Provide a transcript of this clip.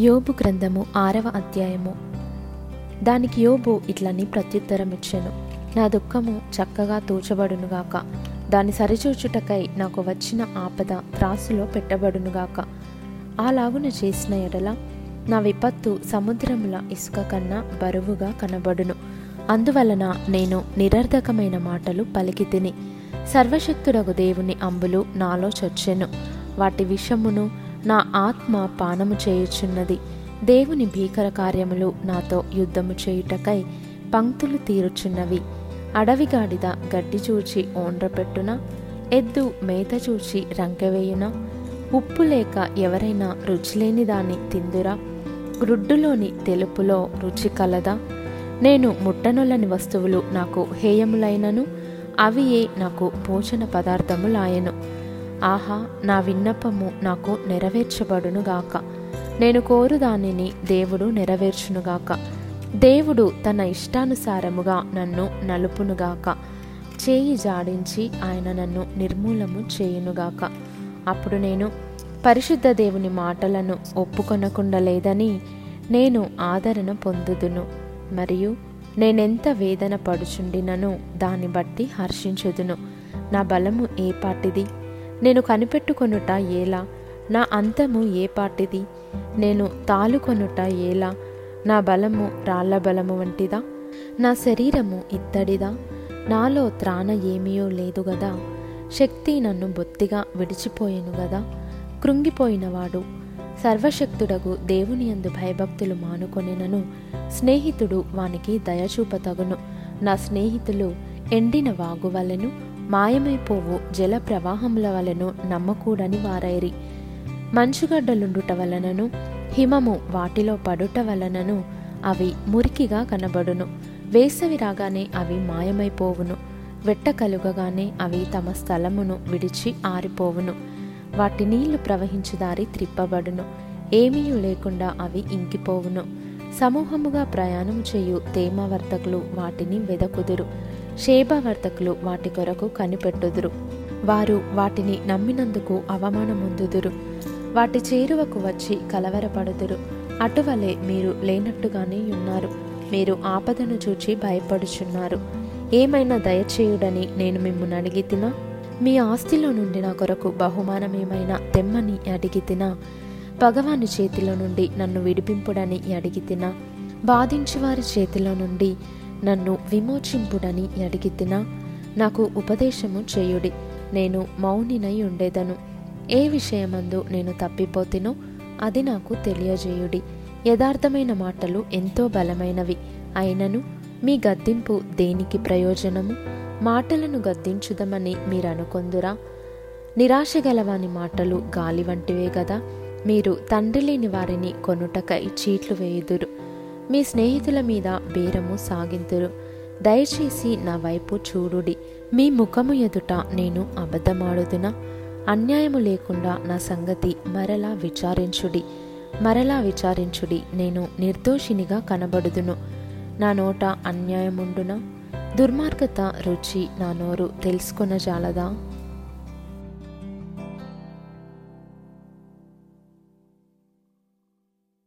యోబు గ్రంథము ఆరవ అధ్యాయము. దానికి యోబు ఇట్లని ప్రత్యుత్తరం ఇచ్చాను నా దుఃఖము చక్కగా తూచబడునుగాక. దాని సరిచూచుటకై నాకు వచ్చిన ఆపద త్రాసులో పెట్టబడునుగాక. అలాగున చేసిన ఎడల నా విపత్తు సముద్రముల ఇసుక కన్నా బరువుగా కనబడును. అందువలన నేను నిరర్ధకమైన మాటలు పలికి తిని సర్వశక్తుడగు దేవుని అంబులు నాలో చొచ్చెను. వాటి విషమును నా ఆత్మ పానము చేయుచున్నది. దేవుని భీకర కార్యములు నాతో యుద్ధము చేయుటకై పంక్తులు తీరుచున్నవి. అడవిగాడిద గడ్డి చూచి ఓండ్రపెట్టున ఎద్దు మేత చూచి రంకెవేయున ఉప్పు లేక ఎవరైనా రుచిలేని దాన్ని తిందురా. గ్రుడ్డులోని తెలుపులో రుచి కలదా. నేను ముట్టనొల్లని వస్తువులు నాకు హేయములైనను అవియే నాకు భోజన పదార్థములాయను. ఆహా నా విన్నపము నాకు నెరవేర్చబడునుగాక నేను కోరు దానిని దేవుడు నెరవేర్చునుగాక దేవుడు తన ఇష్టానుసారముగా నన్ను నలుపునుగాక చేయి జాడించి ఆయన నన్ను నిర్మూలము చేయునుగాక అప్పుడు నేను పరిశుద్ధ దేవుని మాటలను ఒప్పుకొనకుండా లేదని నేను ఆదరణ పొందుదును. మరియు నేనెంత వేదన పడుచుండినను దాన్ని బట్టి హర్షించుదును. నా బలము ఏ పాటిది? నేను కనిపెట్టుకొనుట ఏలా నా అంతము ఏ పాటిది నేను తాలుకొనుట ఏలా నా బలము రాళ్ళ బలము వంటిదా? నా శరీరము ఇత్తడిదా? నాలో త్రాణ ఏమీయో లేదు గదా? శక్తి నన్ను బొత్తిగా విడిచిపోయేను గదా? కృంగిపోయినవాడు సర్వశక్తుడగు దేవుని యందు భయభక్తులు మానుకొనినను. స్నేహితుడు వానికి దయచూపతగును నా స్నేహితులు ఎండిన వాగువలెను మాయమైపోవు జల ప్రవాహముల వలన నమ్మకూడని వారైరి. మంచుగడ్డలుండుట వలనను హిమము వాటిలో పడుట వలనను అవి మురికిగా కనబడును. వేసవి రాగానే అవి మాయమైపోవును. వెట్ట కలుగగానే అవి తమ స్థలమును విడిచి ఆరిపోవును. వాటి నీళ్ళు ప్రవహించు దారి త్రిప్పబడును. ఏమీ లేకుండా అవి ఇంకిపోవును. సమూహముగా ప్రయాణం చేయు తేమవర్తకులు వాటిని వెదకుదురు. శేభవర్తకులు వాటి కొరకు కనిపెట్టుదురు. వారు వాటిని నమ్మినందుకు అవమానముందుదురు. వాటి చేరువకు వచ్చి కలవరపడుదురు. అటువలే మీరు లేనట్టుగానే ఉన్నారు. మీరు ఆపదను చూచి భయపడుచున్నారు. ఏమైనా దయచేయుడని నేను మిమ్మల్ని అడిగి తినా మీ ఆస్తిలో నుండి నా కొరకు బహుమానమేమైనా తెమ్మని అడిగి తినా భగవాని చేతిలో నుండి నన్ను విడిపింపుడని అడిగి తినా బాధించువారి చేతిలో నుండి నన్ను విమోచింపుడని అడిగితినా నాకు ఉపదేశము చేయుడి నేను మౌనినై ఉండేదను. ఏ విషయమందు నేను తప్పిపోతినో అది నాకు తెలియజేయుడి. యథార్థమైన మాటలు ఎంతో బలమైనవి. అయినను మీ గద్దింపు దేనికి ప్రయోజనము? మాటలను గద్దించుదమని మీరనుకొందురా? నిరాశ గలవాని మాటలు గాలి వంటివే గదా? మీరు తండ్రి లేని వారిని కొనుటకై చీట్లు వేయుదురు. మీ స్నేహితుల మీద బేరము సాగింతురు. దయచేసి నా వైపు చూడుడి. మీ ముఖము ఎదుట నేను అబద్ధమాడుదునా? అన్యాయము లేకుండా నా సంగతి మరలా విచారించుడి. మరలా విచారించుడి. నేను నిర్దోషినిగా కనబడుదును. నా నోట అన్యాయముండునా? దుర్మార్గత రుచి నా నోరు తెలుసుకొనజాలదా?